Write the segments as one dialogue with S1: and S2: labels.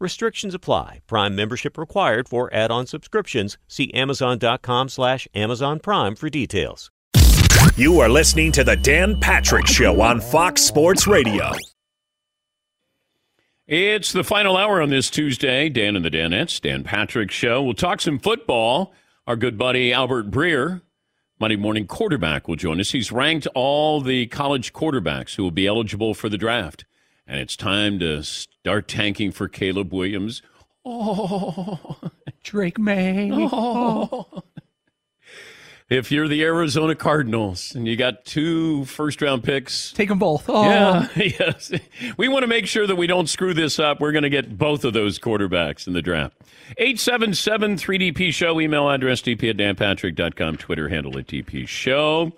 S1: Restrictions apply. Prime membership required for add-on subscriptions. See Amazon.com slash Amazon Prime for details.
S2: You are listening to the Dan Patrick Show on Fox Sports Radio.
S3: It's the final hour on this Tuesday. Dan and the Danettes, Dan Patrick Show. We'll talk some football. Our good buddy Albert Breer, Monday morning quarterback, will join us. He's ranked all the college quarterbacks who will be eligible for the draft. And it's time to start tanking for Caleb Williams. Oh,
S4: Drake Maye.
S3: Oh. If you're the Arizona Cardinals and you got two first round picks,
S4: Take them both. Oh.
S3: yeah, yes. We want to make sure that we don't screw this up. We're going to get both of those quarterbacks in the draft. 877 3DP Show, email address dp at danpatrick.com, Twitter handle at DP Show.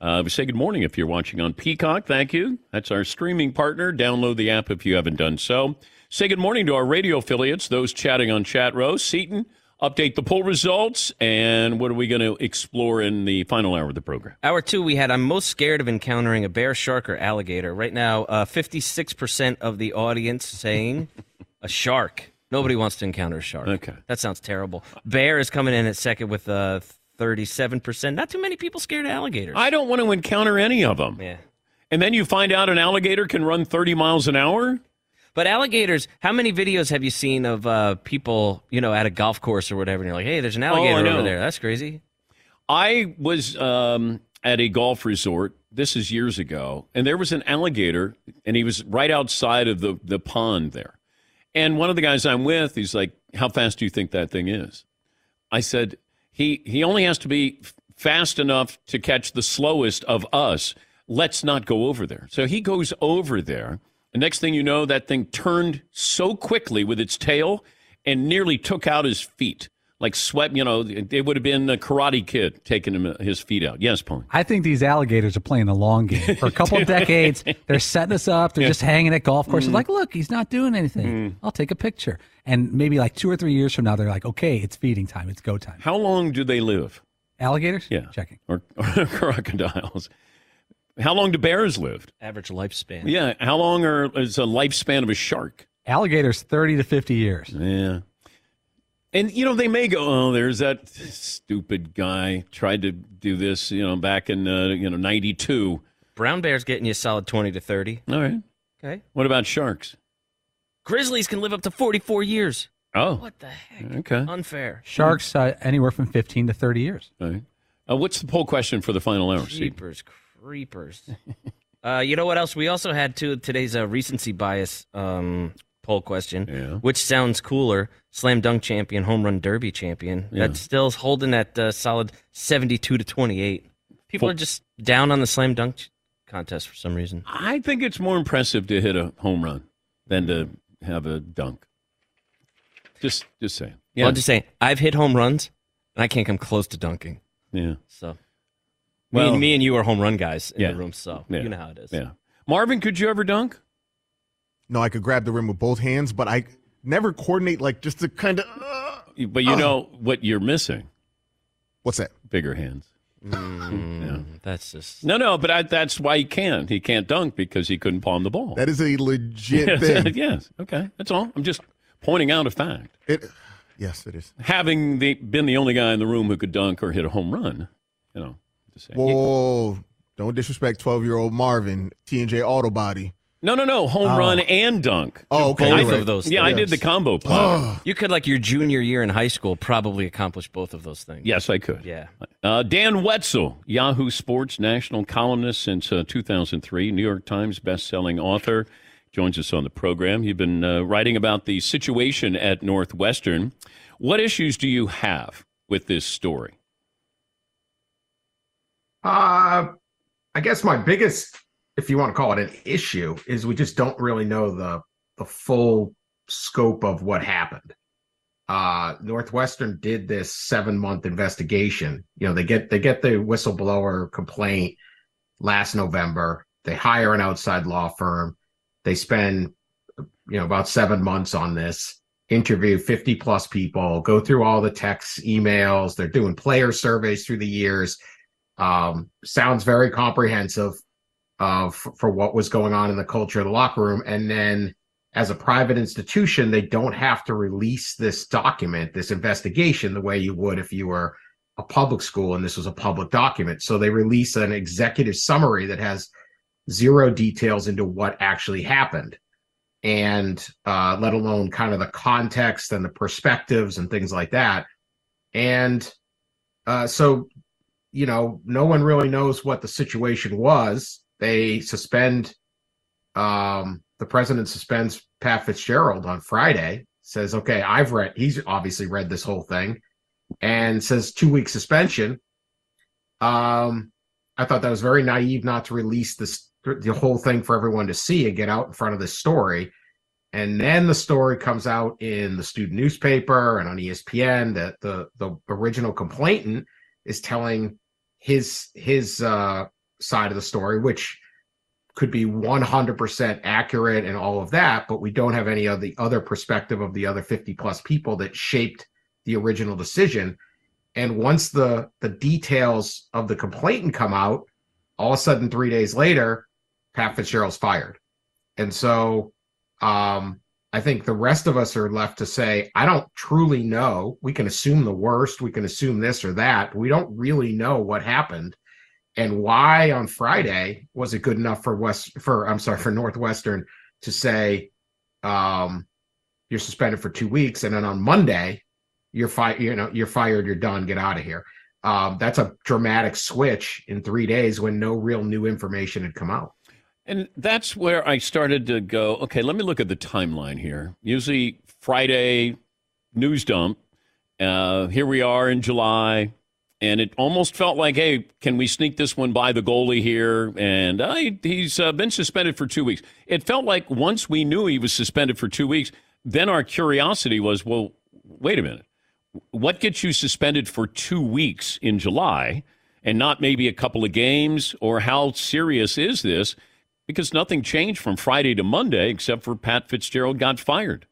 S3: Uh, we say good morning if you're watching on Peacock. Thank you. That's our streaming partner. Download the app if you haven't done so. Say good morning to our radio affiliates, those chatting on Chat Row. Seton, update the poll results, and what are we going to explore in the final hour of the program?
S5: Hour two, we had I'm most scared of encountering a bear, shark, or alligator. Right now, uh, 56% of the audience saying a shark. Nobody wants to encounter a shark.
S3: Okay.
S5: That sounds terrible. Bear is coming in at second with uh, 37%. Not too many people scared of alligators.
S3: I don't want to encounter any of them.
S5: yeah.
S3: And then you find out an alligator can run 30 miles an hour?
S5: But alligators, how many videos have you seen of uh, people, you know, at a golf course or whatever, and you're like, hey, there's an alligator
S3: know.
S5: over there. That's crazy.
S3: I was um, at a golf resort. This is years ago, and there was an alligator, and he was right outside of the, the pond there. And one of the guys I'm with, he's like, "How fast do you think that thing is?" I said, "He he only has to be fast enough to catch the slowest of us. Let's not go over there." So he goes over there. The next thing you know, that thing turned so quickly with its tail and nearly took out his feet. Like swept, you know, it would have been a karate kid taking him his feet out. Yes, Paul.
S4: I think these alligators are playing the long game. For a couple of decades, they're setting us up. They're just hanging at golf courses. Mm. Like, look, he's not doing anything. Mm. I'll take a picture. And maybe like two or three years from now, they're like, okay, it's feeding time. It's go time.
S3: How long do they live?
S4: Alligators?
S3: Yeah.
S4: Checking.
S3: Or, or crocodiles. How long do bears live?
S5: Average lifespan.
S3: Yeah. How long are, is a lifespan of a shark?
S4: Alligators, 30 to 50 years.
S3: Yeah. And, you know, they may go, oh, there's that stupid guy tried to do this, you know, back in, uh, you know, 92.
S5: Brown bear's getting you a solid 20 to 30.
S3: All right.
S5: Okay.
S3: What about sharks?
S5: Grizzlies can live up to 44 years.
S3: Oh,
S5: What the heck?
S3: okay.
S5: Unfair.
S4: Sharks, uh, anywhere from 15 to 30 years.
S3: All right. Uh, what's the poll question for the final hour? Steve?
S5: Creepers, creepers. uh, you know what else? We also had to today's uh, recency bias um, poll question.
S3: Yeah.
S5: Which sounds cooler? Slam dunk champion, home run derby champion. That still holding that uh, solid seventy-two to twenty-eight. People
S3: Full-
S5: are just down on the slam dunk ch- contest for some reason.
S3: I think it's more impressive to hit a home run than to have a dunk. Just, just saying. Yeah.
S5: Well, I'm just saying, I've hit home runs, and I can't come close to dunking.
S3: yeah.
S5: So, me,
S3: Well-
S5: and, me and you are home run guys in
S3: Yeah.
S5: the room, so
S3: Yeah.
S5: you know how it is.
S3: Yeah. Marvin, could you ever dunk?
S6: No, I could grab the rim with both hands, but I never coordinate like just to kind of. Uh,
S3: But you
S6: Oh.
S3: know what you're missing?
S6: what's that?
S3: Bigger hands.
S5: Mm, That's just
S3: No, no, but I, that's why he can't. He can't dunk because he couldn't palm the ball.
S6: That is a legit
S3: yes,
S6: thing.
S3: yes. Okay. That's all. I'm just pointing out a fact.
S6: It, yes, it is.
S3: Having the, been the only guy in the room who could dunk or hit a home run, you know, just saying.
S6: Whoa, don't disrespect twelve-year-old Marvin, T and J Auto Body.
S3: No, no, no. Home
S4: Oh.
S3: run and dunk.
S6: Oh, okay.
S5: Both
S6: you're
S5: of those
S3: Yeah, I did the combo plot.
S5: You could, like your junior year in high school, probably accomplish both of those things.
S3: yes, I could.
S5: Yeah.
S3: Uh, Dan Wetzel, Yahoo Sports national columnist since uh, 2003, New York Times best-selling author, joins us on the program. You've been uh, writing about the situation at Northwestern. What issues do you have with this story?
S7: Uh, I guess my biggest, if you want to call it an issue, is we just don't really know the the full scope of what happened. Uh, Northwestern did this seven month investigation. You know, they get they get the whistleblower complaint last November. They hire an outside law firm. They spend you know about seven months on this interview 50 plus people go through all the texts emails they're doing player surveys through the years um, sounds very comprehensive uh, f- for what was going on in the culture of the locker room. And then, as a private institution, they don't have to release this document, this investigation, the way you would if you were a public school and this was a public document. So they release an executive summary that has zero details into what actually happened. And uh, let alone kind of the context and the perspectives and things like that. And uh, so you know, no one really knows what the situation was. They suspend um the president suspends Pat Fitzgerald on Friday, says, okay, I've read he's obviously read this whole thing, and says two week suspension. Um I thought that was very naive not to release this the whole thing for everyone to see and get out in front of this story. And then the story comes out in the student newspaper and on ESPN that the the original complainant is telling his his uh side of the story which could be 100% accurate and all of that but we don't have any of the other perspective of the other 50 plus people that shaped the original decision and once the the details of the complainant come out all of a sudden 3 days later Pat Fitzgerald's fired and so um I think the rest of us are left to say, I don't truly know. We can assume the worst. We can assume this or that. We don't really know what happened and why on Friday was it good enough for West for I'm sorry for Northwestern to say um, you're suspended for two weeks and then on Monday you're fired. You know you're fired. You're done. Get out of here. Um, that's a dramatic switch in three days when no real new information had come out.
S3: And that's where I started to go, okay, let me look at the timeline here. Usually Friday news dump. Uh, here we are in July. And it almost felt like, hey, can we sneak this one by the goalie here? And uh, he, he's uh, been suspended for two weeks. It felt like once we knew he was suspended for two weeks, then our curiosity was, well, wait a minute. What gets you suspended for two weeks in July and not maybe a couple of games? Or how serious is this? because nothing changed from Friday to Monday except for Pat Fitzgerald got fired.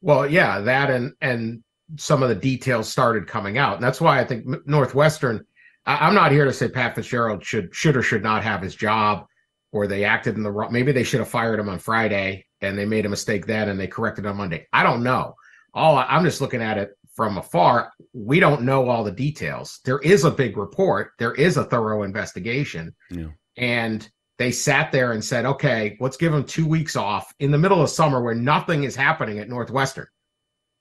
S7: Well, yeah, that and and some of the details started coming out, and that's why I think Northwestern. I, I'm not here to say Pat Fitzgerald should should or should not have his job, or they acted in the wrong. Maybe they should have fired him on Friday, and they made a mistake then, and they corrected on Monday. I don't know. All I'm just looking at it from afar. We don't know all the details. There is a big report. There is a thorough investigation,
S3: Yeah.
S7: and they sat there and said, okay, let's give them two weeks off in the middle of summer where nothing is happening at Northwestern.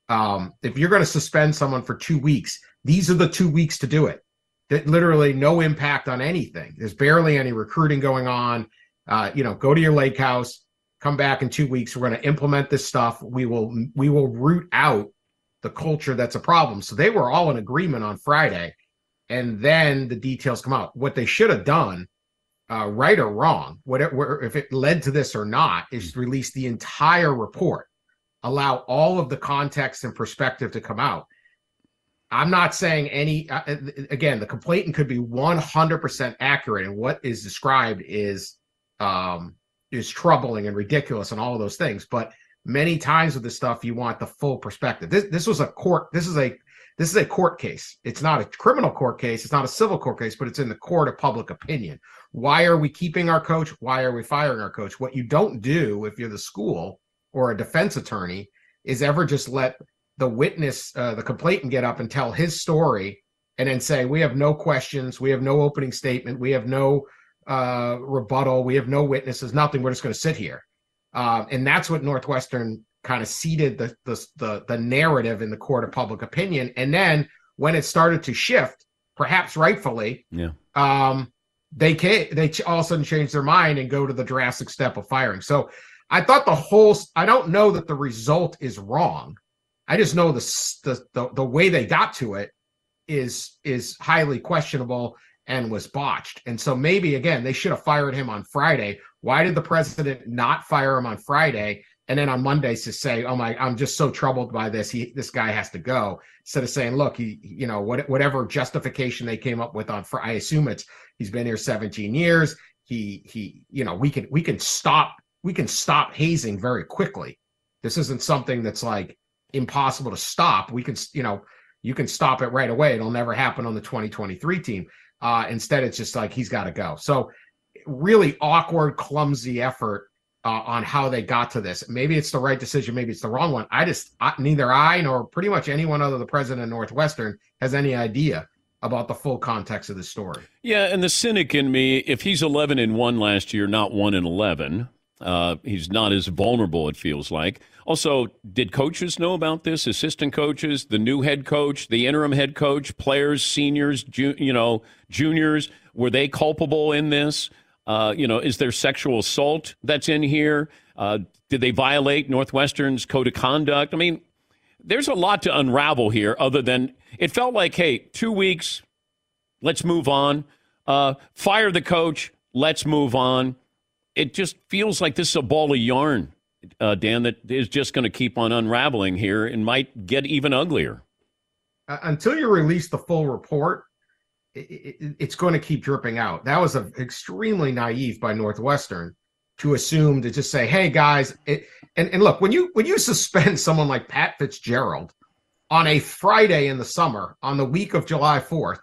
S7: Um, if you're going to suspend someone for two weeks, these are the two weeks to do it. That literally no impact on anything. There's barely any recruiting going on. Uh, you know, go to your lake house, come back in two weeks. We're going to implement this stuff. We will we will root out the culture that's a problem. So they were all in agreement on Friday, and then the details come out. What they should have done uh, right or wrong, whatever, if it led to this or not, is release the entire report, allow all of the context and perspective to come out. I'm not saying any, uh, again, the complainant could be 100% accurate, and what is described is um, is troubling and ridiculous and all of those things. But many times with this stuff, you want the full perspective. This this was a court. This is a this is a court case. It's not a criminal court case. It's not a civil court case, but it's in the court of public opinion. Why are we keeping our coach? Why are we firing our coach? What you don't do if you're the school or a defense attorney is ever just let the witness, uh, the complainant, get up and tell his story, and then say we have no questions, we have no opening statement, we have no uh, rebuttal. We have no witnesses, nothing. We're just going to sit here. Uh, and that's what Northwestern kind of seeded the, the, the the narrative in the court of public opinion. And then when it started to shift, perhaps rightfully,
S3: Yeah.
S7: um, they can they all of a sudden change their mind and go to the drastic step of firing. So I thought the whole. I don't know that the result is wrong. I just know the the the, the way they got to it is is highly questionable and was botched. And so maybe again they should have fired him on Friday. Why did the president not fire him on Friday? And then on Mondays to say, "Oh my, I'm just so troubled by this. He, this guy has to go." Instead of saying, "Look, he, you know, what, whatever justification they came up with on Friday, I assume it's he's been here 17 years. He, he, you know, we can, we can stop, we can stop hazing very quickly. This isn't something that's like impossible to stop. We can, you know, you can stop it right away. It'll never happen on the 2023 team. Uh, instead, it's just like he's got to go. So, really awkward, clumsy effort uh, on how they got to this. Maybe it's the right decision. Maybe it's the wrong one. I just I, neither I nor pretty much anyone other than the president of Northwestern has any idea about the full context of the story.
S3: Yeah, and the cynic in me, if he's 11 and 1 last year, not 1 and 11, uh, he's not as vulnerable, it feels like. Also, did coaches know about this? Assistant coaches, the new head coach, the interim head coach, players, seniors, ju- you know, juniors, were they culpable in this? Uh, you know, is there sexual assault that's in here? Uh, did they violate Northwestern's code of conduct? I mean, there's a lot to unravel here other than it felt like, hey, two weeks, let's move on. Uh, fire the coach, let's move on. It just feels like this is a ball of yarn, uh, Dan, that is just going to keep on unraveling here and might get even uglier.
S7: Uh, until you release the full report, it, it, it's going to keep dripping out. That was a, extremely naive by Northwestern to assume to just say, "Hey guys," it, and and look when you when you suspend someone like Pat Fitzgerald on a Friday in the summer on the week of July fourth,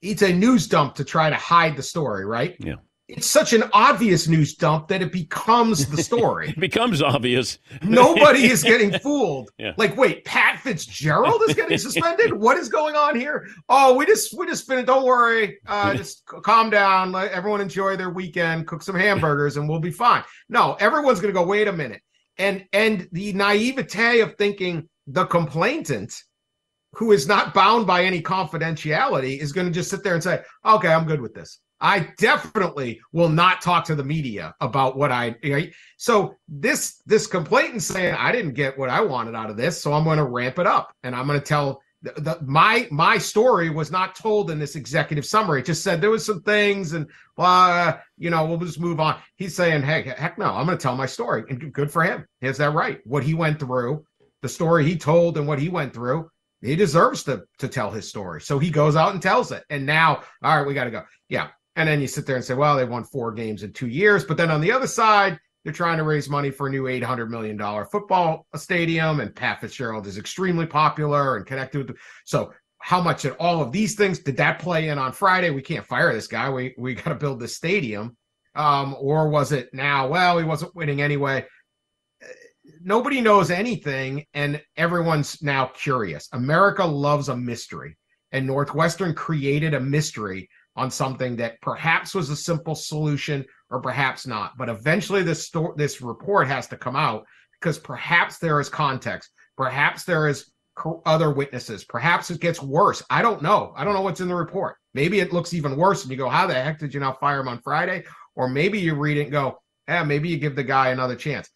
S7: it's a news dump to try to hide the story, right?
S3: Yeah.
S7: It's such an obvious news dump that it becomes the story.
S3: It becomes obvious.
S7: Nobody is getting fooled.
S3: Yeah.
S7: Like, wait, Pat Fitzgerald is getting suspended? what is going on here? Oh, we just we just finished. Don't worry. Uh, just calm down. Let everyone enjoy their weekend. Cook some hamburgers, and we'll be fine. No, everyone's going to go. Wait a minute. And and the naivete of thinking the complainant, who is not bound by any confidentiality, is going to just sit there and say, "Okay, I'm good with this." I definitely will not talk to the media about what I. Right? So this this complainant saying I didn't get what I wanted out of this, so I'm going to ramp it up and I'm going to tell the, the, my my story was not told in this executive summary. It just said there was some things and uh, you know we'll just move on. He's saying, hey, heck no, I'm going to tell my story and good for him. He has that right. What he went through, the story he told, and what he went through. He deserves to to tell his story. So he goes out and tells it. And now, all right, we got to go. Yeah. And then you sit there and say, well, they won four games in two years. But then on the other side, they're trying to raise money for a new $800 million football stadium. And Pat Fitzgerald is extremely popular and connected with. Them. so, how much did all of these things did that play in on Friday? We can't fire this guy. We we got to build this stadium. Um, or was it now? Well, he wasn't winning anyway. Nobody knows anything, and everyone's now curious. America loves a mystery, and Northwestern created a mystery on something that perhaps was a simple solution or perhaps not. But eventually, this sto- this report has to come out because perhaps there is context, perhaps there is co- other witnesses, perhaps it gets worse. I don't know. I don't know what's in the report. Maybe it looks even worse, and you go, "How the heck did you not fire him on Friday?" Or maybe you read it and go, "Yeah, maybe you give the guy another chance."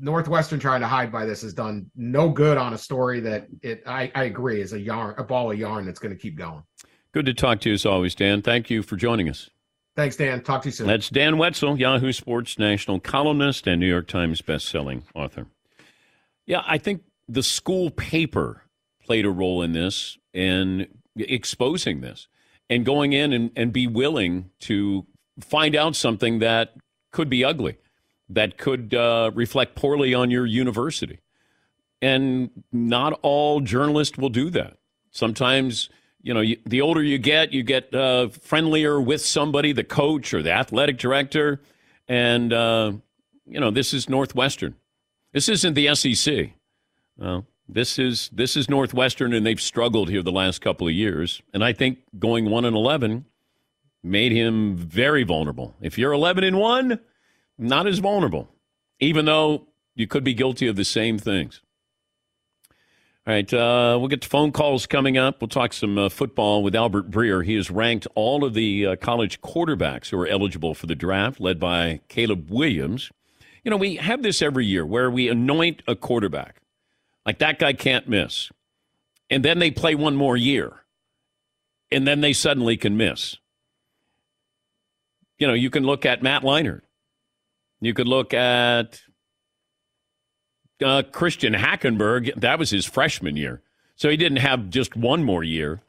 S7: Northwestern trying to hide by this has done no good on a story that it. I, I agree is a yarn, a ball of yarn that's going to keep going.
S3: Good to talk to you as always, Dan. Thank you for joining us.
S7: Thanks, Dan. Talk to you soon.
S3: That's Dan Wetzel, Yahoo Sports national columnist and New York Times best-selling author. Yeah, I think the school paper played a role in this in exposing this and going in and, and be willing to find out something that could be ugly, that could uh, reflect poorly on your university. And not all journalists will do that. Sometimes you know, you, the older you get, you get uh, friendlier with somebody, the coach or the athletic director. And, uh, you know, this is Northwestern. This isn't the SEC. Uh, this is this is Northwestern, and they've struggled here the last couple of years. And I think going one and eleven made him very vulnerable. If you're 11 and 1, not as vulnerable, even though you could be guilty of the same things. All right, uh, we'll get to phone calls coming up. We'll talk some uh, football with Albert Breer. He has ranked all of the uh, college quarterbacks who are eligible for the draft, led by Caleb Williams. You know, we have this every year where we anoint a quarterback. Like that guy can't miss. And then they play one more year. And then they suddenly can miss. You know, you can look at Matt Leinart. You could look at uh, Christian Hackenberg. That was his freshman year. So he didn't have just one more year.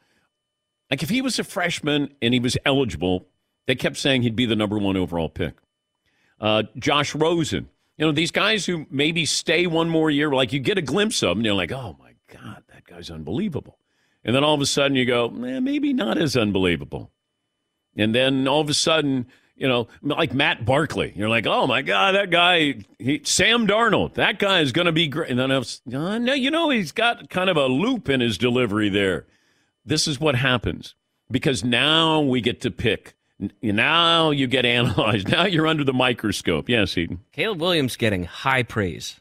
S3: Like if he was a freshman and he was eligible, they kept saying he'd be the number one overall pick. Uh, Josh Rosen. You know, these guys who maybe stay one more year, like you get a glimpse of them, you're like, oh my God, that guy's unbelievable. And then all of a sudden you go, eh, maybe not as unbelievable. And then all of a sudden, you know, like Matt Barkley, you're like, oh my God, that guy, he, Sam Darnold, that guy is going to be great. And then I was, uh, no, you know, he's got kind of a loop in his delivery there. This is what happens because now we get to pick now you get analyzed. Now you're under the microscope. Yes, Eden.
S5: Caleb Williams getting high praise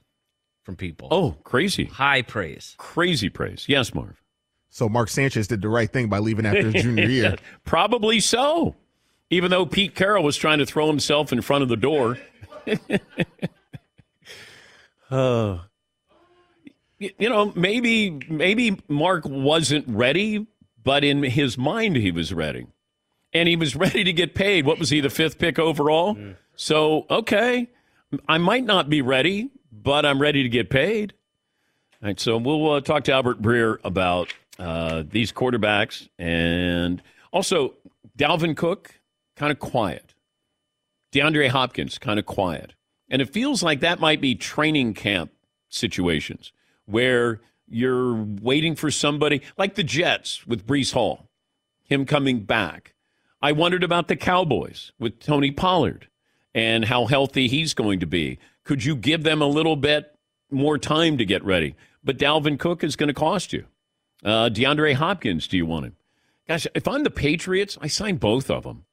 S5: from people.
S3: Oh, crazy.
S5: High praise.
S3: Crazy praise. Yes, Marv.
S6: So Mark Sanchez did the right thing by leaving after his junior year.
S3: Probably so. Even though Pete Carroll was trying to throw himself in front of the door. uh, you know, maybe maybe Mark wasn't ready, but in his mind he was ready and he was ready to get paid. What was he, the fifth pick overall? Yeah. So, okay, I might not be ready, but I'm ready to get paid. All right, so we'll uh, talk to Albert Breer about uh, these quarterbacks and also Dalvin Cook, kind of quiet. DeAndre Hopkins, kind of quiet. And it feels like that might be training camp situations where you're waiting for somebody like the Jets with Breece Hall, him coming back. I wondered about the Cowboys with Tony Pollard and how healthy he's going to be. Could you give them a little bit more time to get ready? But Dalvin Cook is going to cost you. Uh, DeAndre Hopkins, do you want him? Gosh, if I'm the Patriots, I sign both of them.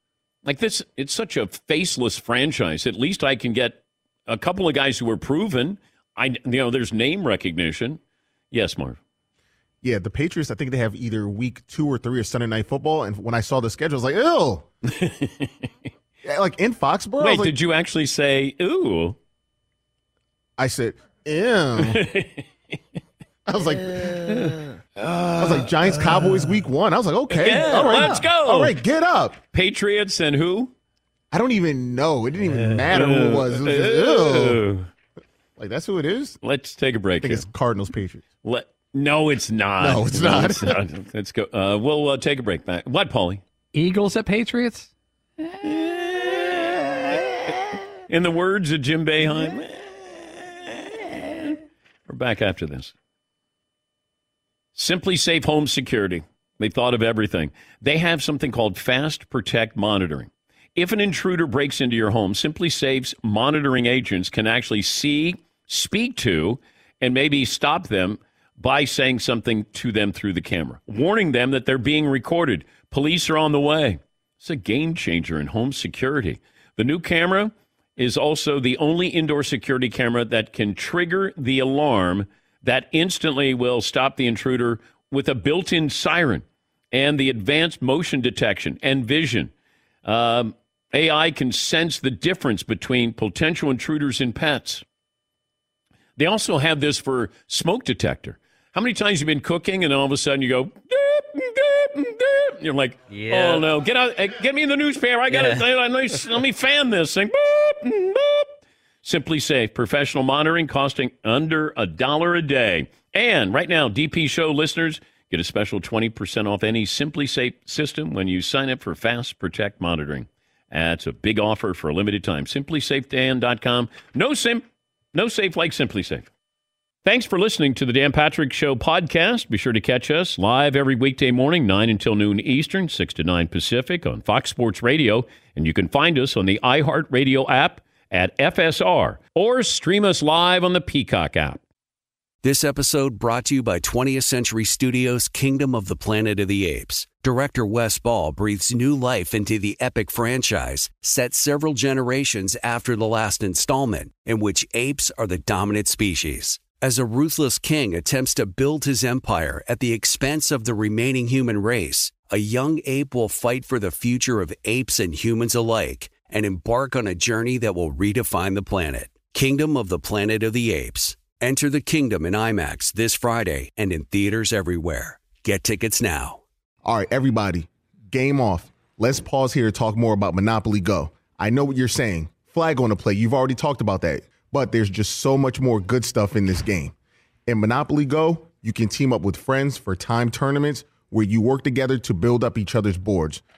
S3: Like this, it's such a faceless franchise. At least I can get a couple of guys who are proven. I, you know, there's name recognition. Yes, Marv.
S6: Yeah, the Patriots, I think they have either week two or three or Sunday night football. And when I saw the schedule, I was like, ew. like in Foxborough.
S3: Wait,
S6: like,
S3: did you actually say, ooh?
S6: I said, ew. I was like, uh, I was like Giants Cowboys week one. I was like, okay,
S3: yeah, all right, let's go.
S6: All right, get up.
S3: Patriots and who?
S6: I don't even know. It didn't even matter who it was. It was just, ew. Like that's who it is.
S3: Let's take a break.
S6: I think
S3: here.
S6: it's Cardinals Patriots.
S3: Let no, it's not.
S6: No, it's not. it's not.
S3: Let's go. Uh, we'll uh, take a break back. What, Paulie?
S4: Eagles at Patriots?
S3: In the words of Jim Boeheim, we're back after this. SimpliSafe Home Security. They thought of everything. They have something called Fast Protect Monitoring. If an intruder breaks into your home, SimpliSafe's monitoring agents can actually see, speak to, and maybe stop them by saying something to them through the camera, warning them that they're being recorded. Police are on the way. It's a game changer in home security. The new camera is also the only indoor security camera that can trigger the alarm that instantly will stop the intruder with a built in siren and the advanced motion detection and vision. Um, AI can sense the difference between potential intruders and pets. They also have this for smoke detector. How many times you've been cooking and all of a sudden you go, deep, deep, deep. you're like, yeah. oh no, get out, get me in the newspaper. I got to yeah. let, me, let me fan this thing. SimpliSafe, professional monitoring costing under a dollar a day. And right now, DP Show listeners get a special 20% off any SimpliSafe system when you sign up for Fast Protect monitoring. That's a big offer for a limited time. SimpliSafeDan.com. No sim, no safe like SimpliSafe. Thanks for listening to the Dan Patrick Show podcast. Be sure to catch us live every weekday morning, 9 until noon Eastern, 6 to 9 Pacific on Fox Sports Radio. And you can find us on the iHeartRadio app at FSR or stream us live on the Peacock app.
S8: This episode brought to you by 20th Century Studios' Kingdom of the Planet of the Apes. Director Wes Ball breathes new life into the epic franchise, set several generations after the last installment, in which apes are the dominant species. As a ruthless king attempts to build his empire at the expense of the remaining human race, a young ape will fight for the future of apes and humans alike and embark on a journey that will redefine the planet. Kingdom of the Planet of the Apes. Enter the kingdom in IMAX this Friday and in theaters everywhere. Get tickets now.
S6: All right, everybody, game off. Let's pause here to talk more about Monopoly Go. I know what you're saying. Flag on the play. You've already talked about that. But there's just so much more good stuff in this game. In Monopoly Go, you can team up with friends for time tournaments where you work together to build up each other's boards.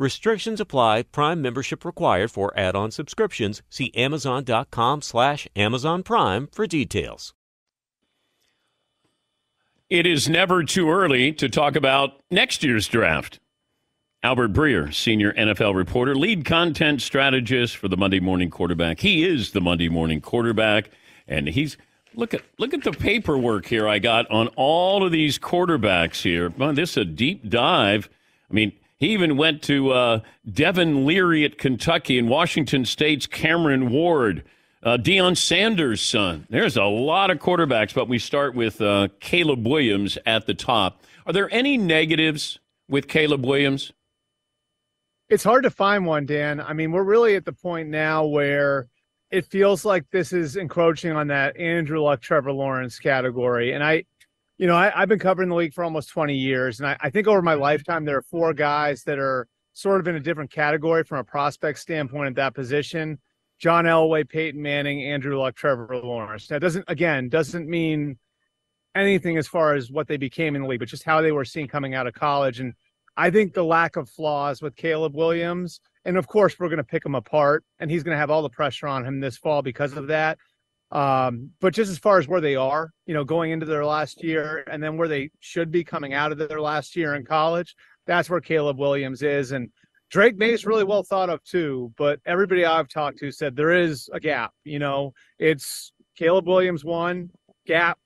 S1: Restrictions apply. Prime membership required for add-on subscriptions. See Amazon.com slash Amazon Prime for details.
S3: It is never too early to talk about next year's draft. Albert Breer, senior NFL reporter, lead content strategist for the Monday Morning Quarterback. He is the Monday Morning Quarterback, and he's look at look at the paperwork here I got on all of these quarterbacks here. Man, this is a deep dive. I mean, he even went to uh, Devin Leary at Kentucky and Washington State's Cameron Ward. Uh, Deion Sanders' son. There's a lot of quarterbacks, but we start with uh, Caleb Williams at the top. Are there any negatives with Caleb Williams?
S9: It's hard to find one, Dan. I mean, we're really at the point now where it feels like this is encroaching on that Andrew Luck, Trevor Lawrence category. And I, you know, I, I've been covering the league for almost 20 years. And I, I think over my mm-hmm. lifetime, there are four guys that are sort of in a different category from a prospect standpoint at that position. John Elway, Peyton Manning, Andrew Luck, Trevor Lawrence. That doesn't, again, doesn't mean anything as far as what they became in the league, but just how they were seen coming out of college. And I think the lack of flaws with Caleb Williams, and of course, we're going to pick him apart, and he's going to have all the pressure on him this fall because of that. Um, but just as far as where they are, you know, going into their last year and then where they should be coming out of their last year in college, that's where Caleb Williams is. And Drake Maye is really well thought of too, but everybody I've talked to said there is a gap. You know, it's Caleb Williams one, gap,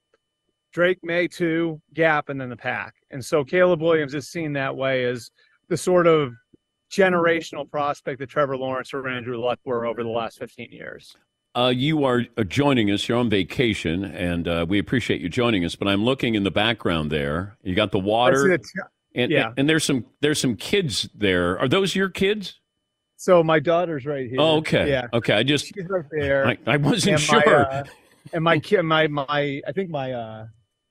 S9: Drake Maye two, gap, and then the pack. And so Caleb Williams is seen that way as the sort of generational prospect that Trevor Lawrence or Andrew Luck were over the last 15 years.
S3: Uh, you are uh, joining us. You're on vacation, and uh, we appreciate you joining us. But I'm looking in the background there. You got the water, and,
S9: yeah.
S3: and there's some there's some kids there. Are those your kids?
S9: So my daughter's right here.
S3: Oh, okay.
S9: Yeah.
S3: Okay. I just
S9: She's right there.
S3: I, I wasn't
S9: and my,
S3: sure.
S9: uh, and my kid, my my, I think my, uh,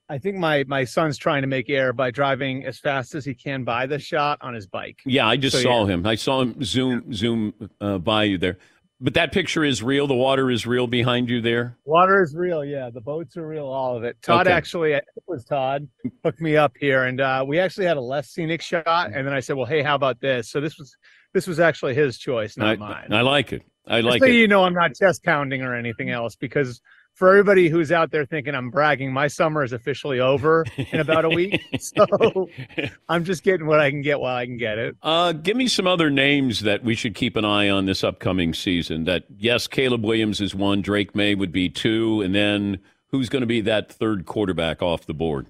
S9: I think my my son's trying to make air by driving as fast as he can by the shot on his bike.
S3: yeah, I just
S9: so,
S3: saw
S9: yeah.
S3: him. I saw him zoom zoom uh, by you there. But that picture is real. The water is real behind you there.
S9: Water is real, yeah. The boats are real, all of it. Todd
S3: Okay.
S9: actually, it was Todd, hooked me up here, and uh, we actually had a less scenic shot. And then I said, "Well, hey, how about this?" So this was this was actually his choice, not
S3: I,
S9: mine.
S3: I like it. I like it.
S9: so
S3: it.
S9: you know I'm not chest pounding or anything else because for everybody who's out there thinking I'm bragging, my summer is officially over in about a week. So I'm just getting what I can get while I can get it.
S3: Uh, give me some other names that we should keep an eye on this upcoming season. That yes, Caleb Williams is one, Drake Maye would be two, and then who's going to be that third quarterback off the board?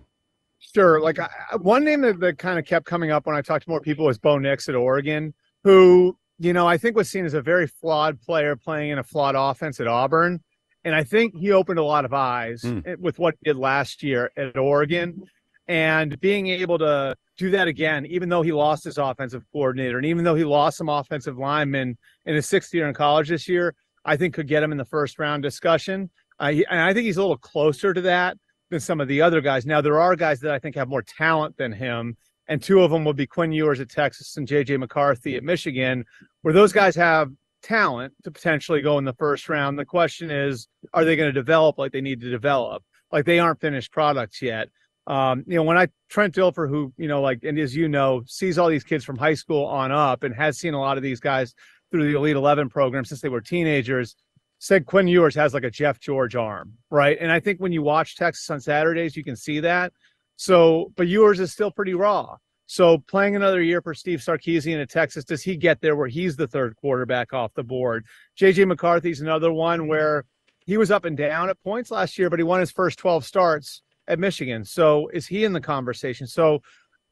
S9: Sure. Like I, one name that, that kind of kept coming up when I talked to more people was Bo Nix at Oregon, who, you know, I think was seen as a very flawed player playing in a flawed offense at Auburn. And I think he opened a lot of eyes
S3: Mm.
S9: with what he did last year at Oregon. And being able to do that again, even though he lost his offensive coordinator and even though he lost some offensive linemen in his sixth year in college this year, I think could get him in the first round discussion. Uh, he- and I think he's a little closer to that than some of the other guys. Now, there are guys that I think have more talent than him, and two of them would be Quinn Ewers at Texas and JJ McCarthy at Michigan, where those guys have talent to potentially go in the first round. The question is, are they going to develop like they need to develop? Like they aren't finished products yet. Um, you know, when I Trent Dilfer, who you know, like, and as you know, sees all these kids from high school on up, and has seen a lot of these guys through the Elite Eleven program since they were teenagers said Quinn Ewers has like a Jeff George arm, right? And I think when you watch Texas on Saturdays, you can see that. So, but Ewers is still pretty raw. So, playing another year for Steve Sarkisian at Texas, does he get there where he's the third quarterback off the board? JJ McCarthy's another one where he was up and down at points last year, but he won his first 12 starts at Michigan. So, is he in the conversation? So,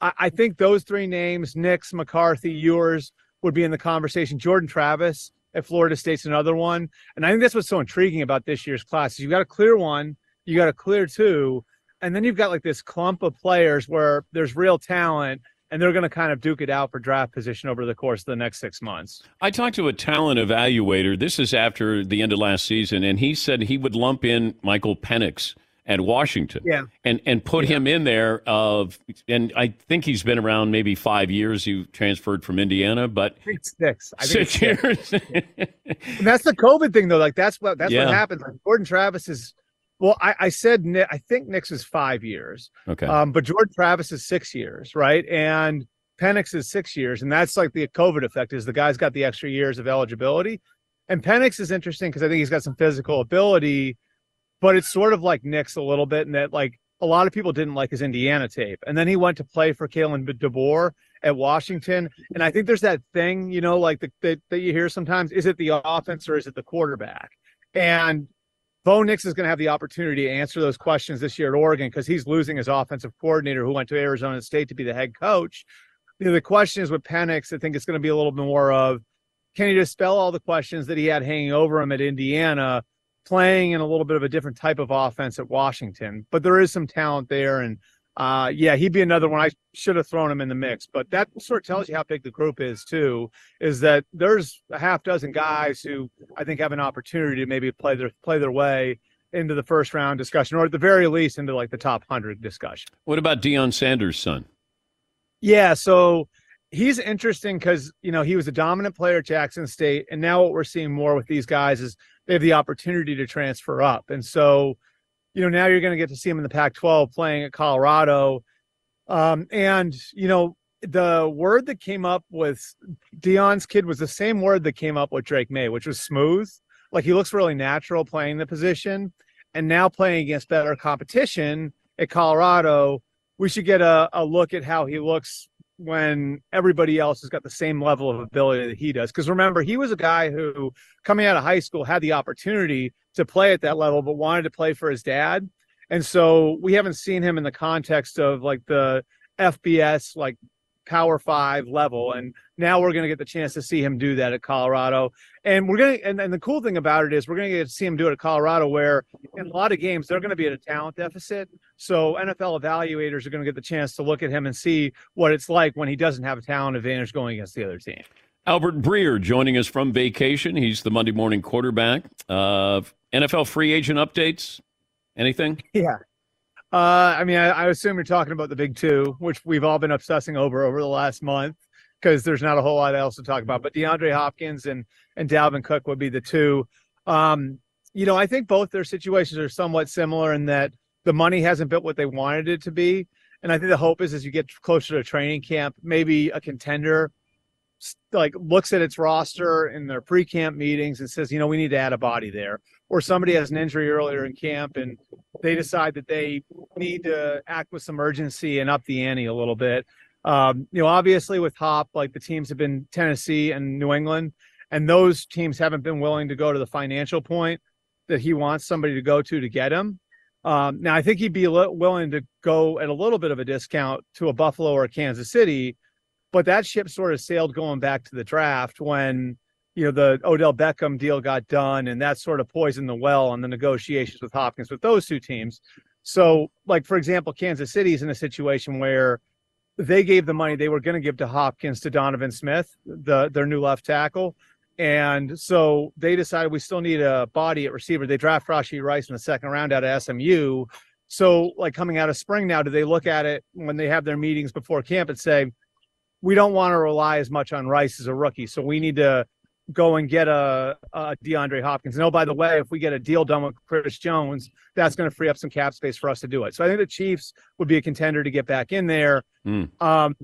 S9: I, I think those three names, Nix, McCarthy, Ewers, would be in the conversation. Jordan Travis at Florida State's another one. And I think that's what's so intriguing about this year's class. Is you got a clear one, you got a clear two, and then you've got like this clump of players where there's real talent and they're going to kind of duke it out for draft position over the course of the next six months.
S3: I talked to a talent evaluator. This is after the end of last season, and he said he would lump in Michael Penix at Washington.
S9: Yeah.
S3: And and put him in there of and I think he's been around maybe five years. He transferred from Indiana, but
S9: six.
S3: Six years.
S9: That's the COVID thing, though. Like that's what that's
S3: Yeah.
S9: what happens. Like Jordan Travis is. Well, I, I said I think Nix is five years,
S3: okay.
S9: um, but Jordan Travis is six years, right? And Penix is six years, and that's like the COVID effect. Is the guy's got the extra years of eligibility, and Penix is interesting because I think he's got some physical ability, but it's sort of like Nix a little bit in that like a lot of people didn't like his Indiana tape, and then he went to play for Kalen DeBoer at Washington, and I think there's that thing, you know, like the, that that you hear sometimes: is it the offense or is it the quarterback? And Bo Nix is going to have the opportunity to answer those questions this year at Oregon because he's losing his offensive coordinator who went to Arizona State to be the head coach. You know, the question is with Penix, I think it's going to be a little bit more of can he dispel all the questions that he had hanging over him at Indiana, playing in a little bit of a different type of offense at Washington? But there is some talent there. And uh, yeah, he'd be another one. I should have thrown him in the mix, but that sort of tells you how big the group is too. Is that there's a half dozen guys who I think have an opportunity to maybe play their play their way into the first round discussion, or at the very least into like the top hundred discussion.
S3: what about Deion Sanders' son?
S9: Yeah, so he's interesting because you know he was a dominant player at Jackson State, and now what we're seeing more with these guys is they have the opportunity to transfer up, and so you know now you're going to get to see him in the Pac-12 playing at Colorado, um, and you know the word that came up with Deion's kid was the same word that came up with Drake Maye, which was smooth. Like he looks really natural playing the position, and now playing against better competition at Colorado we should get a, a look at how he looks when everybody else has got the same level of ability that he does. Because remember, he was a guy who, coming out of high school, had the opportunity to play at that level, but wanted to play for his dad. And so we haven't seen him in the context of like the FBS, like Power Five level. And now we're going to get the chance to see him do that at Colorado. And we're going to, and, and the cool thing about it is we're going to get to see him do it at Colorado, where in a lot of games they're going to be at a talent deficit. So NFL evaluators are going to get the chance to look at him and see what it's like when he doesn't have a talent advantage going against the other team.
S3: Albert Breer joining us from vacation. He's the Monday morning quarterback. Uh, NFL free agent updates. Anything?
S9: Yeah. Uh, I mean, I, I assume you're talking about the big two, which we've all been obsessing over over the last month because there's not a whole lot else to talk about. But DeAndre Hopkins and and Dalvin Cook would be the two. Um, you know, I think both their situations are somewhat similar in that the money hasn't been what they wanted it to be. And I think the hope is as you get closer to training camp, maybe a contender like looks at its roster in their pre-camp meetings and says, you know, we need to add a body there. Or somebody has an injury earlier in camp and they decide that they need to act with some urgency and up the ante a little bit. Um, you know, obviously with Hop, like the teams have been Tennessee and New England, and those teams haven't been willing to go to the financial point that he wants somebody to go to to get him. Um, now, I think he'd be li- willing to go at a little bit of a discount to a Buffalo or a Kansas City, but that ship sort of sailed going back to the draft when you know the Odell Beckham deal got done, and that sort of poisoned the well on the negotiations with Hopkins with those two teams. So, like for example, Kansas City's in a situation where they gave the money they were going to give to Hopkins to Donovan Smith, the their new left tackle. And so they decided we still need a body at receiver. They draft Rashee Rice in the second round out of SMU. So, like coming out of spring now, do they look at it when they have their meetings before camp and say, we don't want to rely as much on Rice as a rookie. So we need to go and get a, a DeAndre Hopkins. And oh, by the way, if we get a deal done with Chris Jones, that's going to free up some cap space for us to do it. So I think the Chiefs would be a contender to get back in there.
S3: Mm.
S9: Um,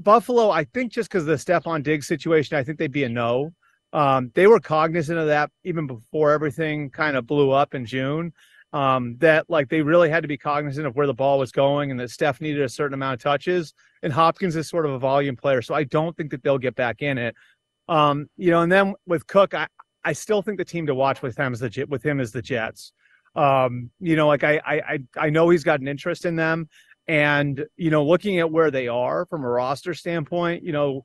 S9: Buffalo, I think just because of the Stefon Diggs situation, I think they'd be a no. Um, they were cognizant of that even before everything kind of blew up in June. Um, that like they really had to be cognizant of where the ball was going and that Steph needed a certain amount of touches. And Hopkins is sort of a volume player, so I don't think that they'll get back in it. Um, you know, and then with Cook, I, I still think the team to watch with him is the with him is the Jets. Um, you know, like I I I know he's got an interest in them, and you know, looking at where they are from a roster standpoint, you know,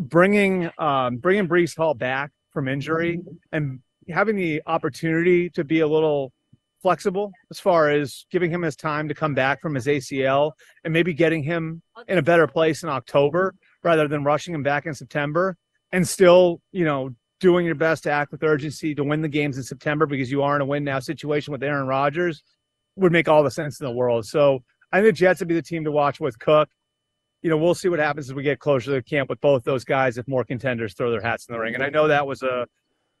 S9: bringing um, bringing Breece Hall back from injury and having the opportunity to be a little flexible as far as giving him his time to come back from his ACL and maybe getting him in a better place in October rather than rushing him back in September and still, you know, doing your best to act with urgency to win the games in September because you are in a win now situation with Aaron Rodgers would make all the sense in the world. So I think the Jets would be the team to watch with Cook you know, we'll see what happens as we get closer to the camp with both those guys if more contenders throw their hats in the ring. And I know that was a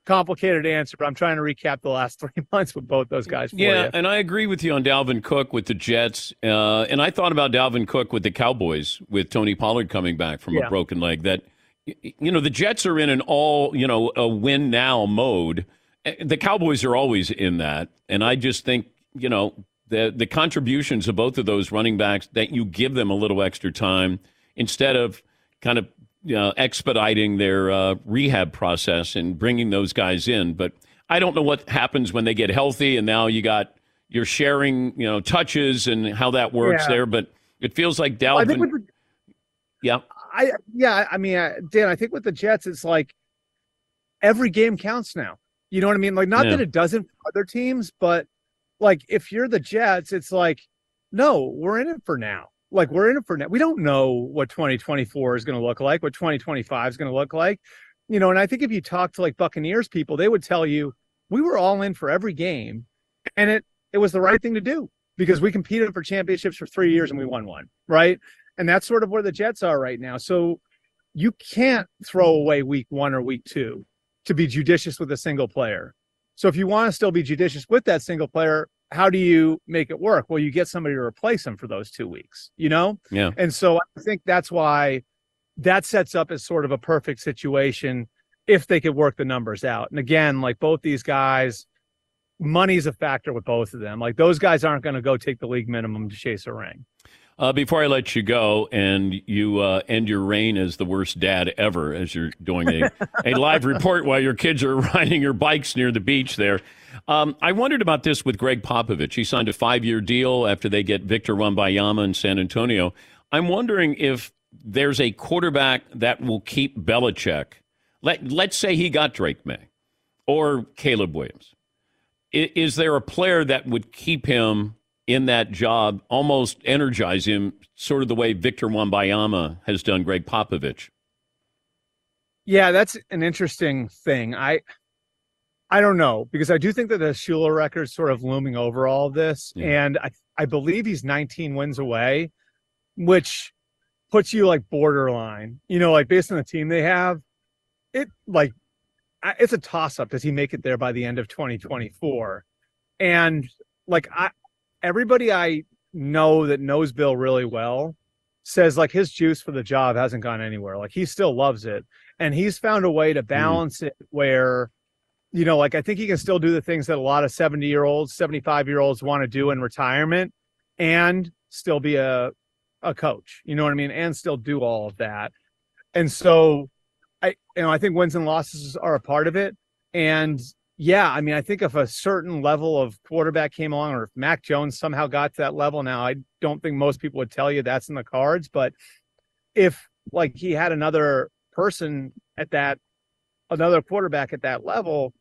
S9: complicated answer, but I'm trying to recap the last three months with both those guys.
S3: yeah,
S9: you.
S3: and I agree with you on Dalvin Cook with the Jets, uh, and I thought about Dalvin Cook with the Cowboys with Tony Pollard coming back from
S9: Yeah.
S3: a broken leg. That you know the Jets are in an all you know a win now mode. Uh, The Cowboys are always in that, and I just think you know the the contributions of both of those running backs that you give them a little extra time instead of kind of you know, expediting their uh, rehab process and bringing those guys in. But I don't know what happens when they get healthy, and now you got you're sharing you know touches and how that works
S9: Yeah.
S3: there. But it feels like Dalvin.
S9: with the,
S3: yeah,
S9: I yeah, I mean, uh, Dan, I think with the Jets, it's like every game counts now. You know what I mean? Like, not
S3: Yeah.
S9: that it doesn't for other teams, but like if you're the Jets, it's like, no, we're in it for now. Like we're in it for now. We don't know what 2024 is going to look like, what 2025 is going to look like. You know, and I think if you talk to like Buccaneers people, they would tell you we were all in for every game, and it it was the right thing to do because we competed for championships for three years and we won one, right? And that's sort of where the Jets are right now. So you can't throw mm-hmm. away week one or week two to be judicious with a single player. So if you want to still be judicious with that single player, how do you make it work? Well, you get somebody to replace him for those two weeks, you know?
S3: yeah.
S9: And so I think that's why that sets up as sort of a perfect situation if they could work the numbers out. And again, like both these guys, money's a factor with both of them. Like those guys aren't going to go take the league minimum to chase a ring.
S3: Uh, before I let you go and you uh, end your reign as the worst dad ever, as you're doing a, a live report while your kids are riding your bikes near the beach there, um, I wondered about this with Gregg Popovich. He signed a five year deal after they get Victor Wembanyama in San Antonio. I'm wondering if there's a quarterback that will keep Belichick. Let, let's say he got Drake Maye or Caleb Williams. I- Is there a player that would keep him in that job, almost energize him, sort of the way Victor Wembanyama has done Gregg Popovich?
S9: Yeah, that's an interesting thing. I I don't know because I do think that the Shula record's sort of looming over all of this,
S3: Yeah.
S9: and I I believe he's 19 wins away, which puts you like borderline. You know, like based on the team they have, it like it's a toss up. Does he make it there by the end of 2024? And like I, everybody I know that knows Bill really well says like his juice for the job hasn't gone anywhere. Like he still loves it. And he's found a way to balance mm. it where, you know, like I think he can still do the things that a lot of 70 year olds, 75 year olds want to do in retirement and still be a, a coach. You know what I mean? And still do all of that. And so I, you know, I think wins and losses are a part of it. And yeah, I mean, I think if a certain level of quarterback came along, or if Mac Jones somehow got to that level, now I don't think most people would tell you that's in the cards. But if like he had another person at that, another quarterback at that level,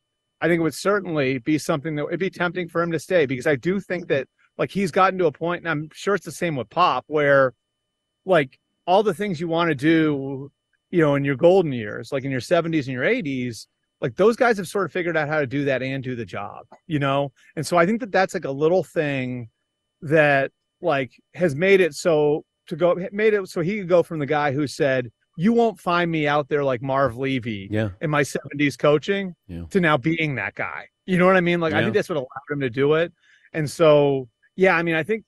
S9: I think it would certainly be something that it'd be tempting for him to stay because I do think that like he's gotten to a point, and I'm sure it's the same with Pop, where like all the things you want to do, you know, in your golden years, like in your 70s and your 80s like those guys have sort of figured out how to do that and do the job you know and so i think that that's like a little thing that like has made it so to go made it so he could go from the guy who said you won't find me out there like marv levy
S3: yeah.
S9: in my 70s coaching
S3: yeah.
S9: to now being that guy you know what i mean like yeah. i think that's what allowed him to do it and so yeah i mean i think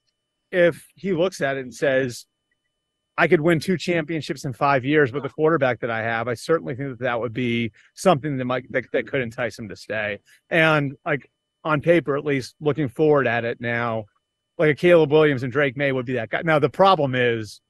S9: if he looks at it and says I could win two championships in five years with the quarterback that I have. I certainly think that that would be something that might that, that could entice him to stay. And like on paper, at least looking forward at it now, like a Caleb Williams and Drake Maye would be that guy. Now the problem is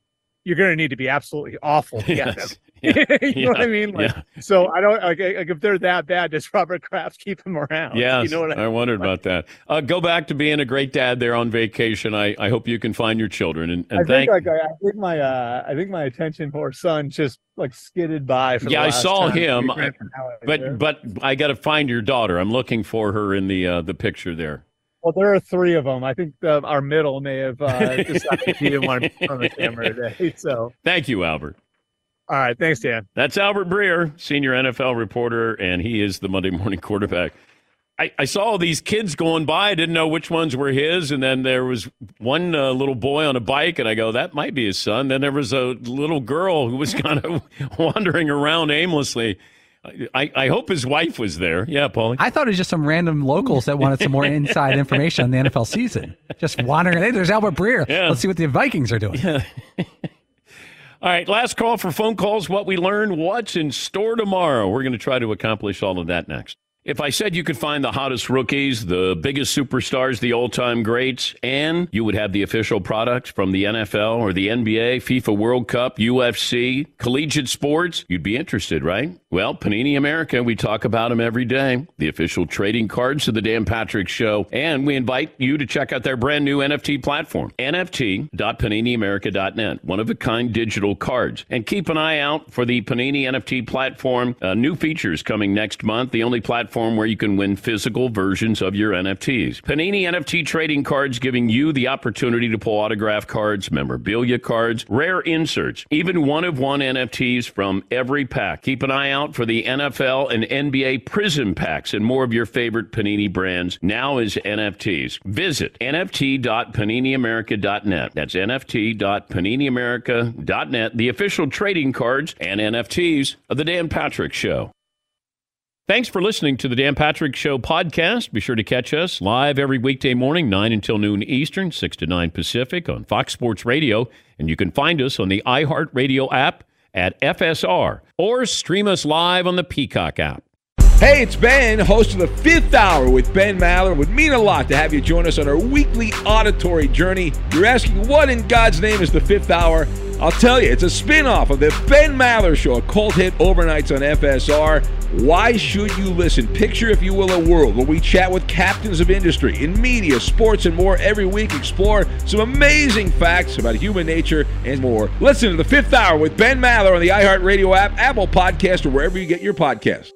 S9: you're going to need to be absolutely awful to get
S3: yes.
S9: them. Yeah. you yeah. know what I mean? Like, yeah. so I don't like, like, if they're that bad, does Robert Kraft keep them around?
S3: Yeah,
S9: you know what
S3: I, mean? I wondered about that. Uh, go back to being a great dad there on vacation. I, I hope you can find your children and, and
S9: I
S3: thank.
S9: Think, like, I think my uh, I think my attention for son just like skidded by.
S3: yeah, I saw him, but but I got to find your daughter. I'm looking for her in the uh, the picture there.
S9: Well, there are three of them. I think the, our middle may have uh, decided he didn't want to be on the camera today. So
S3: thank you, Albert.
S9: All right, thanks, Dan.
S3: That's Albert Breer, senior NFL reporter, and he is the Monday morning quarterback. I, I saw all these kids going by. I didn't know which ones were his, and then there was one uh, little boy on a bike, and I go, that might be his son. Then there was a little girl who was kind of wandering around aimlessly. I, I hope his wife was there. Yeah, Paulie.
S4: I thought it was just some random locals that wanted some more inside information on the NFL season. Just wandering. Hey, there's Albert Breer. Yeah. Let's see what the Vikings are doing.
S3: Yeah. all right, last call for phone calls. What we learned, what's in store tomorrow. We're going to try to accomplish all of that next. If I said you could find the hottest rookies, the biggest superstars, the all time greats, and you would have the official products from the NFL or the NBA, FIFA World Cup, UFC, collegiate sports, you'd be interested, right? Well, Panini America, we talk about them every day. The official trading cards of the Dan Patrick Show. And we invite you to check out their brand new NFT platform, nft.paniniamerica.net, one of a kind digital cards. And keep an eye out for the Panini NFT platform. Uh, new features coming next month. The only platform where you can win physical versions of your NFTs. Panini NFT trading cards giving you the opportunity to pull autograph cards, memorabilia cards, rare inserts, even one of one NFTs from every pack. Keep an eye out for the NFL and NBA Prism packs and more of your favorite Panini brands now is NFTs. Visit nft.paniniamerica.net. That's nft.paniniamerica.net, the official trading cards and NFTs of the Dan Patrick Show. Thanks for listening to the Dan Patrick Show podcast. Be sure to catch us live every weekday morning, 9 until noon Eastern, 6 to 9 Pacific on Fox Sports Radio. And you can find us on the iHeartRadio app at FSR or stream us live on the Peacock app.
S10: Hey, it's Ben, host of the fifth hour with Ben Maller. It would mean a lot to have you join us on our weekly auditory journey. You're asking, what in God's name is the fifth hour? I'll tell you, it's a spin off of the Ben Maller Show, a cult hit overnights on FSR. Why should you listen? Picture, if you will, a world where we chat with captains of industry in media, sports, and more every week. Explore some amazing facts about human nature and more. Listen to the fifth hour with Ben Maller on the iHeartRadio app, Apple Podcast, or wherever you get your podcast.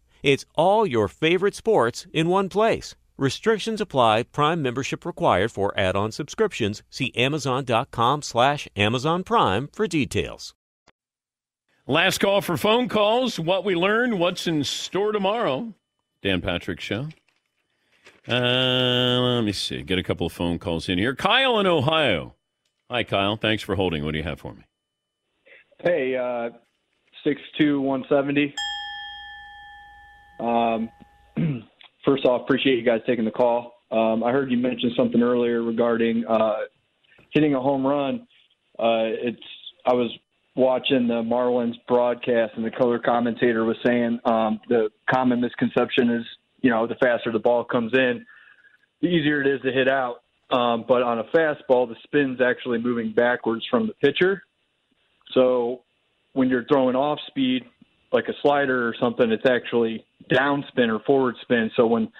S1: It's all your favorite sports in one place. Restrictions apply. Prime membership required for add-on subscriptions. See Amazon.com slash Amazon Prime for details.
S3: Last call for phone calls. What we learned, what's in store tomorrow. Dan Patrick Show. Uh, let me see. Get a couple of phone calls in here. Kyle in Ohio. Hi, Kyle. Thanks for holding. What do you have for me?
S11: Hey, uh, six two one seventy. Um, first off, appreciate you guys taking the call. Um, I heard you mention something earlier regarding uh, hitting a home run. Uh, it's I was watching the Marlins broadcast, and the color commentator was saying um, the common misconception is, you know, the faster the ball comes in, the easier it is to hit out. Um, but on a fastball, the spin's actually moving backwards from the pitcher. So when you're throwing off speed, like a slider or something, it's actually down spin or forward spin. So when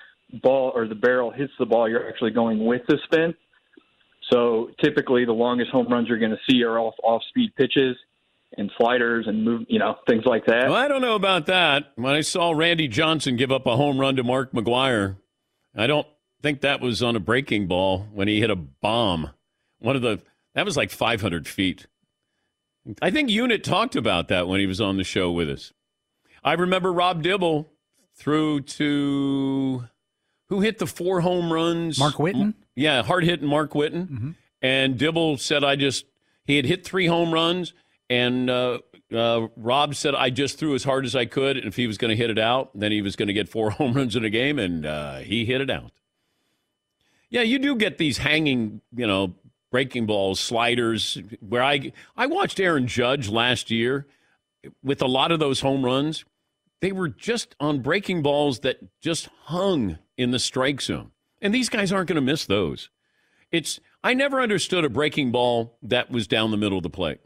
S11: ball or the barrel hits the ball, you're actually going with the spin. So typically, the longest home runs you're going to see are off off speed pitches and sliders and move, you know, things like that.
S3: Well, I don't know about that. When I saw Randy Johnson give up a home run to Mark McGwire, I don't think that was on a breaking ball when he hit a bomb. One of the that was like 500 feet. I think Unit talked about that when he was on the show with us. I remember Rob Dibble threw to who hit the four home runs?
S4: Mark Whiten?
S3: Yeah, hard hitting Mark Whiten. And Dibble said, I just, he had hit three home runs. And uh, uh, Rob said, I just threw as hard as I could. And if he was going to hit it out, then he was going to get four home runs in a game. And uh, he hit it out. Yeah, you do get these hanging, you know, breaking balls, sliders. Where I I watched Aaron Judge last year with a lot of those home runs. They were just on breaking balls that just hung in the strike zone, and these guys aren't going to miss those. It's I never understood a breaking ball that was down the middle of the plate.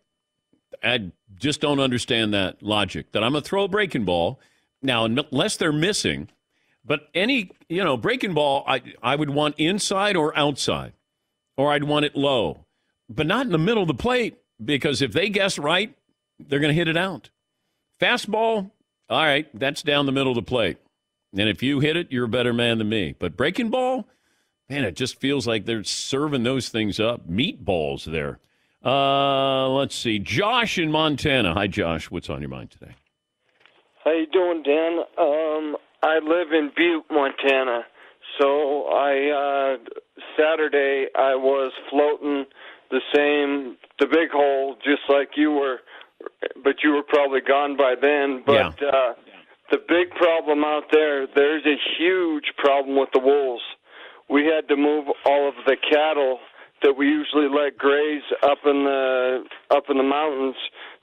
S3: I just don't understand that logic. That I'm going to throw a breaking ball now, unless they're missing. But any, you know, breaking ball, I, I would want inside or outside, or I'd want it low, but not in the middle of the plate because if they guess right, they're going to hit it out. Fastball, all right, that's down the middle of the plate. And if you hit it, you're a better man than me. But breaking ball, man, it just feels like they're serving those things up. Meatballs there. Uh, let's see. Josh in Montana. Hi, Josh. What's on your mind today?
S12: How you doing, Dan? Um, I live in Butte, Montana. So I uh Saturday I was floating the same the big hole just like you were but you were probably gone by then. But uh the big problem out there, there's a huge problem with the wolves. We had to move all of the cattle that we usually let graze up in the up in the mountains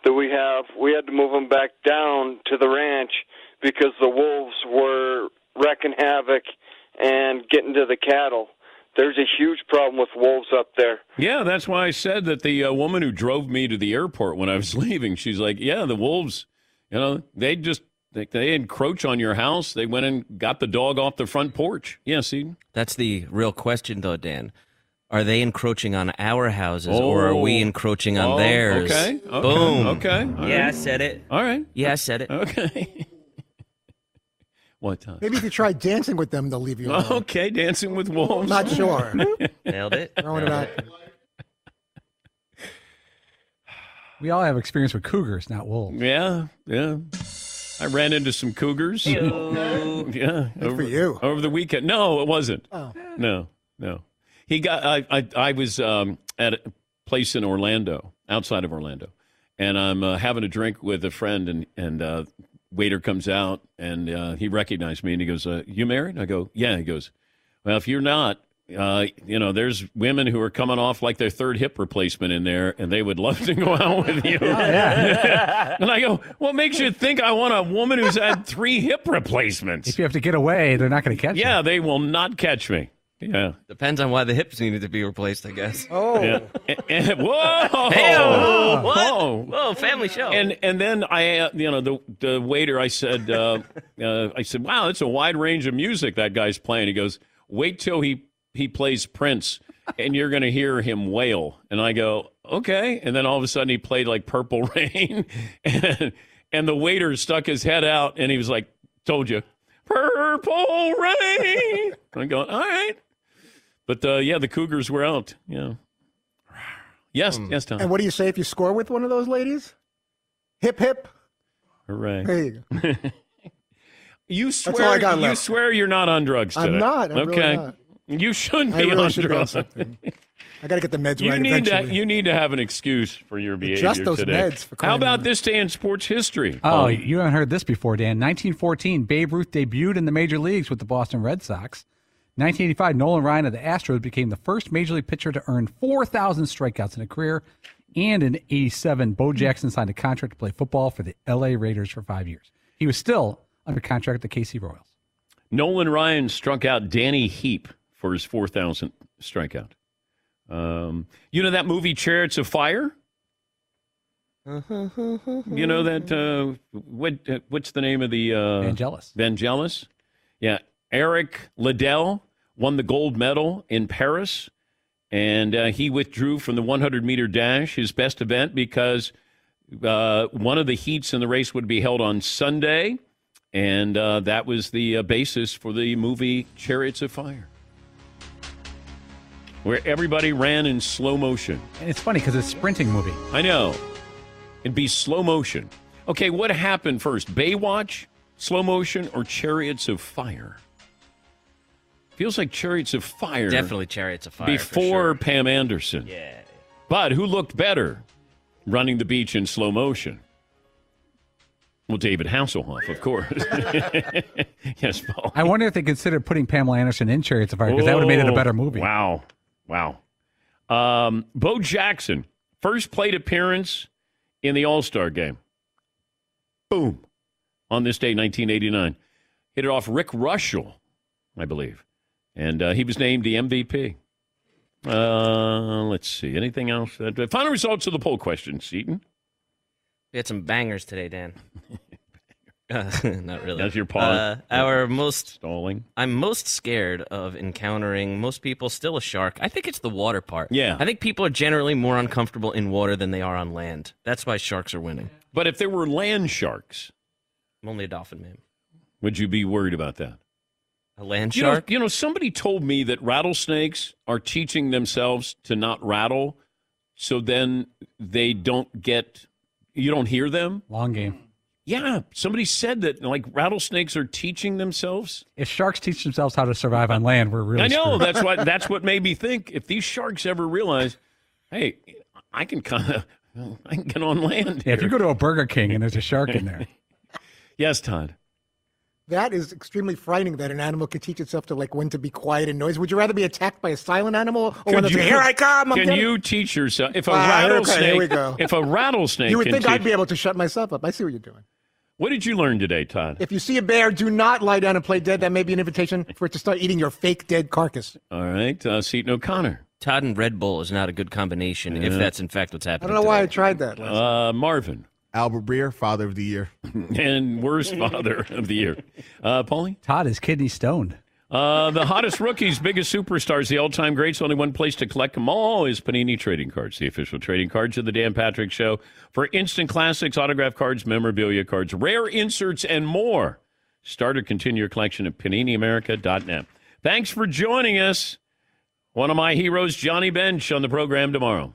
S12: that we have, we had to move them back down to the ranch because the wolves were wrecking havoc and getting to the cattle. There's a huge problem with wolves up there.
S3: Yeah, that's why I said that the uh, woman who drove me to the airport when I was leaving, she's like, "Yeah, the wolves, you know, they just they, they encroach on your house. They went and got the dog off the front porch." Yeah, see,
S5: That's the real question, though, Dan. Are they encroaching on our houses or are we
S3: Oh.
S5: encroaching on
S3: Oh,
S5: theirs?
S3: okay, okay,
S5: Boom.
S3: okay, all
S5: yeah, I said it.
S3: All right.
S5: Yeah, I said it.
S3: Okay. what time?
S13: Maybe if you try dancing with them, they'll leave you alone.
S3: Okay, dancing with wolves.
S13: Not sure.
S5: Nailed it.
S13: Throwing it out.
S4: We all have experience with cougars, not wolves.
S3: Yeah, yeah. I ran into some cougars. Yeah,
S4: Good
S3: over,
S4: for you.
S3: over the weekend. No, it wasn't.
S13: Oh.
S3: No, no. He got. I. I, I was um, at a place in Orlando, outside of Orlando, and I'm uh, having a drink with a friend, and and uh, waiter comes out, and uh, he recognized me, and he goes, uh, "You married?" I go, "Yeah." He goes, "Well, if you're not." Uh, you know, there's women who are coming off like their third hip replacement in there, and they would love to go out with you.
S4: yeah.
S3: and I go, what makes you think I want a woman who's had three hip replacements?
S4: If you have to get away, they're not going to catch you.
S3: Yeah, they will not catch me. Yeah.
S5: Depends on why the hips needed to be replaced, I guess.
S13: Oh.
S3: Yeah. And- and- whoa!
S5: Hey-o. What?
S3: Whoa!
S5: Whoa, family show.
S3: And and then I, uh, you know, the the waiter, I said, uh, uh, I said, wow, it's a wide range of music that guy's playing. He goes, wait till he he plays Prince, and you're going to hear him wail. And I go, okay. And then all of a sudden he played like Purple Rain, and and the waiter stuck his head out, and he was like, told you, Purple Rain. I'm going, all right. But uh, yeah, the Cougars were out. Yeah. Yes, yes, Tom.
S13: And what do you say if you score with one of those ladies? Hip hip.
S3: Hooray.
S13: There you go.
S3: You
S13: That's
S3: swear
S13: all I got
S3: you
S13: left.
S3: swear you're not on drugs
S13: I'm
S3: today.
S13: not. I'm really
S3: okay.
S13: not.
S3: You shouldn't
S13: I
S3: be
S13: really
S3: on
S13: should
S3: drugs.
S13: I got to get the meds
S3: You
S13: right
S3: need to you need to have an excuse for your behavior
S13: Just those
S3: today.
S13: meds, for
S3: How about this day in sports history?
S4: Oh,
S3: Um,
S4: you haven't heard this before, Dan. 1914, Babe Ruth debuted in the major leagues with the Boston Red Sox. 1985, Nolan Ryan of the Astros became the first major league pitcher to earn 4,000 strikeouts in a career. And in 87, Bo Jackson signed a contract to play football for the LA Raiders for five years. He was still under contract with the KC Royals.
S3: Nolan Ryan struck out Danny Heep for his 4,000th strikeout. Um, you know that movie Chariots of Fire? You know that uh, what uh, what's the name of the uh,
S4: Vangelis.
S3: Vangelis. Yeah, Eric Liddell won the gold medal in Paris, and uh, he withdrew from the 100 meter dash, his best event, because uh, one of the heats in the race would be held on Sunday, and uh, that was the uh, basis for the movie Chariots of Fire, where everybody ran in slow motion.
S4: And it's funny because it's a sprinting movie.
S3: I know. It'd be slow motion. Okay, what happened first? Baywatch, slow motion, or Chariots of Fire? Feels like Chariots of Fire.
S5: Definitely Chariots of Fire.
S3: Before
S5: sure.
S3: Pam Anderson.
S5: Yeah.
S3: But who looked better running the beach in slow motion? Well, David Hasselhoff, of course. yes, Paul.
S4: I wonder if they considered putting Pamela Anderson in Chariots of Fire because that would have made it a better movie.
S3: Wow. Wow. Um, Bo Jackson, first plate appearance in the All Star game. Boom. On this day, 1989. Hit it off Rick Reuschel, I believe. And uh, he was named the MVP. Uh, let's see. Anything else? Uh, final results of the poll question, Seton.
S5: We had some bangers today, Dan. Uh, not really.
S3: That's your paw.
S5: Uh, our most
S3: stalling.
S5: I'm most scared of encountering most people still a shark. I think it's the water part.
S3: Yeah.
S5: I think people are generally more uncomfortable in water than they are on land. That's why sharks are winning.
S3: But if there were land sharks,
S5: I'm only a dolphin man.
S3: would you be worried about that?
S5: A land
S3: You know,
S5: shark?
S3: you know, somebody told me that rattlesnakes are teaching themselves to not rattle, so then they don't get, you don't hear them.
S4: Long game.
S3: Yeah, somebody said that like rattlesnakes are teaching themselves.
S4: If sharks teach themselves how to survive on land, we're really
S3: I know
S4: screwed.
S3: that's what that's what made me think. If these sharks ever realize, hey, I can kind of, I can get on land.
S4: Yeah, if you go to a Burger King and there's a shark in there,
S3: yes, Todd.
S13: That is extremely frightening that an animal can teach itself to like when to be quiet and noisy. Would you rather be attacked by a silent animal or one that's like, here I come? I'm
S3: can
S13: getting-"
S3: you teach yourself if a
S13: Ah, okay,
S3: rattlesnake?
S13: here we go.
S3: If a rattlesnake,
S13: You would
S3: can
S13: think I'd be able to shut myself up. I see what you're doing.
S3: What did you learn today, Todd?
S13: If you see a bear, do not lie down and play dead. That may be an invitation for it to start eating your fake dead carcass.
S3: All right, uh, Seton O'Connor.
S5: Todd and Red Bull is not a good combination if that's in fact what's happening.
S13: I don't know why I tried that.
S3: Uh, Marvin.
S6: Albert Breer, Father of the Year.
S3: and worst father of the year. Uh, Paulie?
S4: Todd is kidney stoned.
S3: Uh, the hottest rookies, biggest superstars, the all-time greats. Only one place to collect them all is Panini Trading Cards, the official trading cards of the Dan Patrick Show for instant classics, autograph cards, memorabilia cards, rare inserts, and more. Start or continue your collection at PaniniAmerica.net. Thanks for joining us. One of my heroes, Johnny Bench, on the program tomorrow.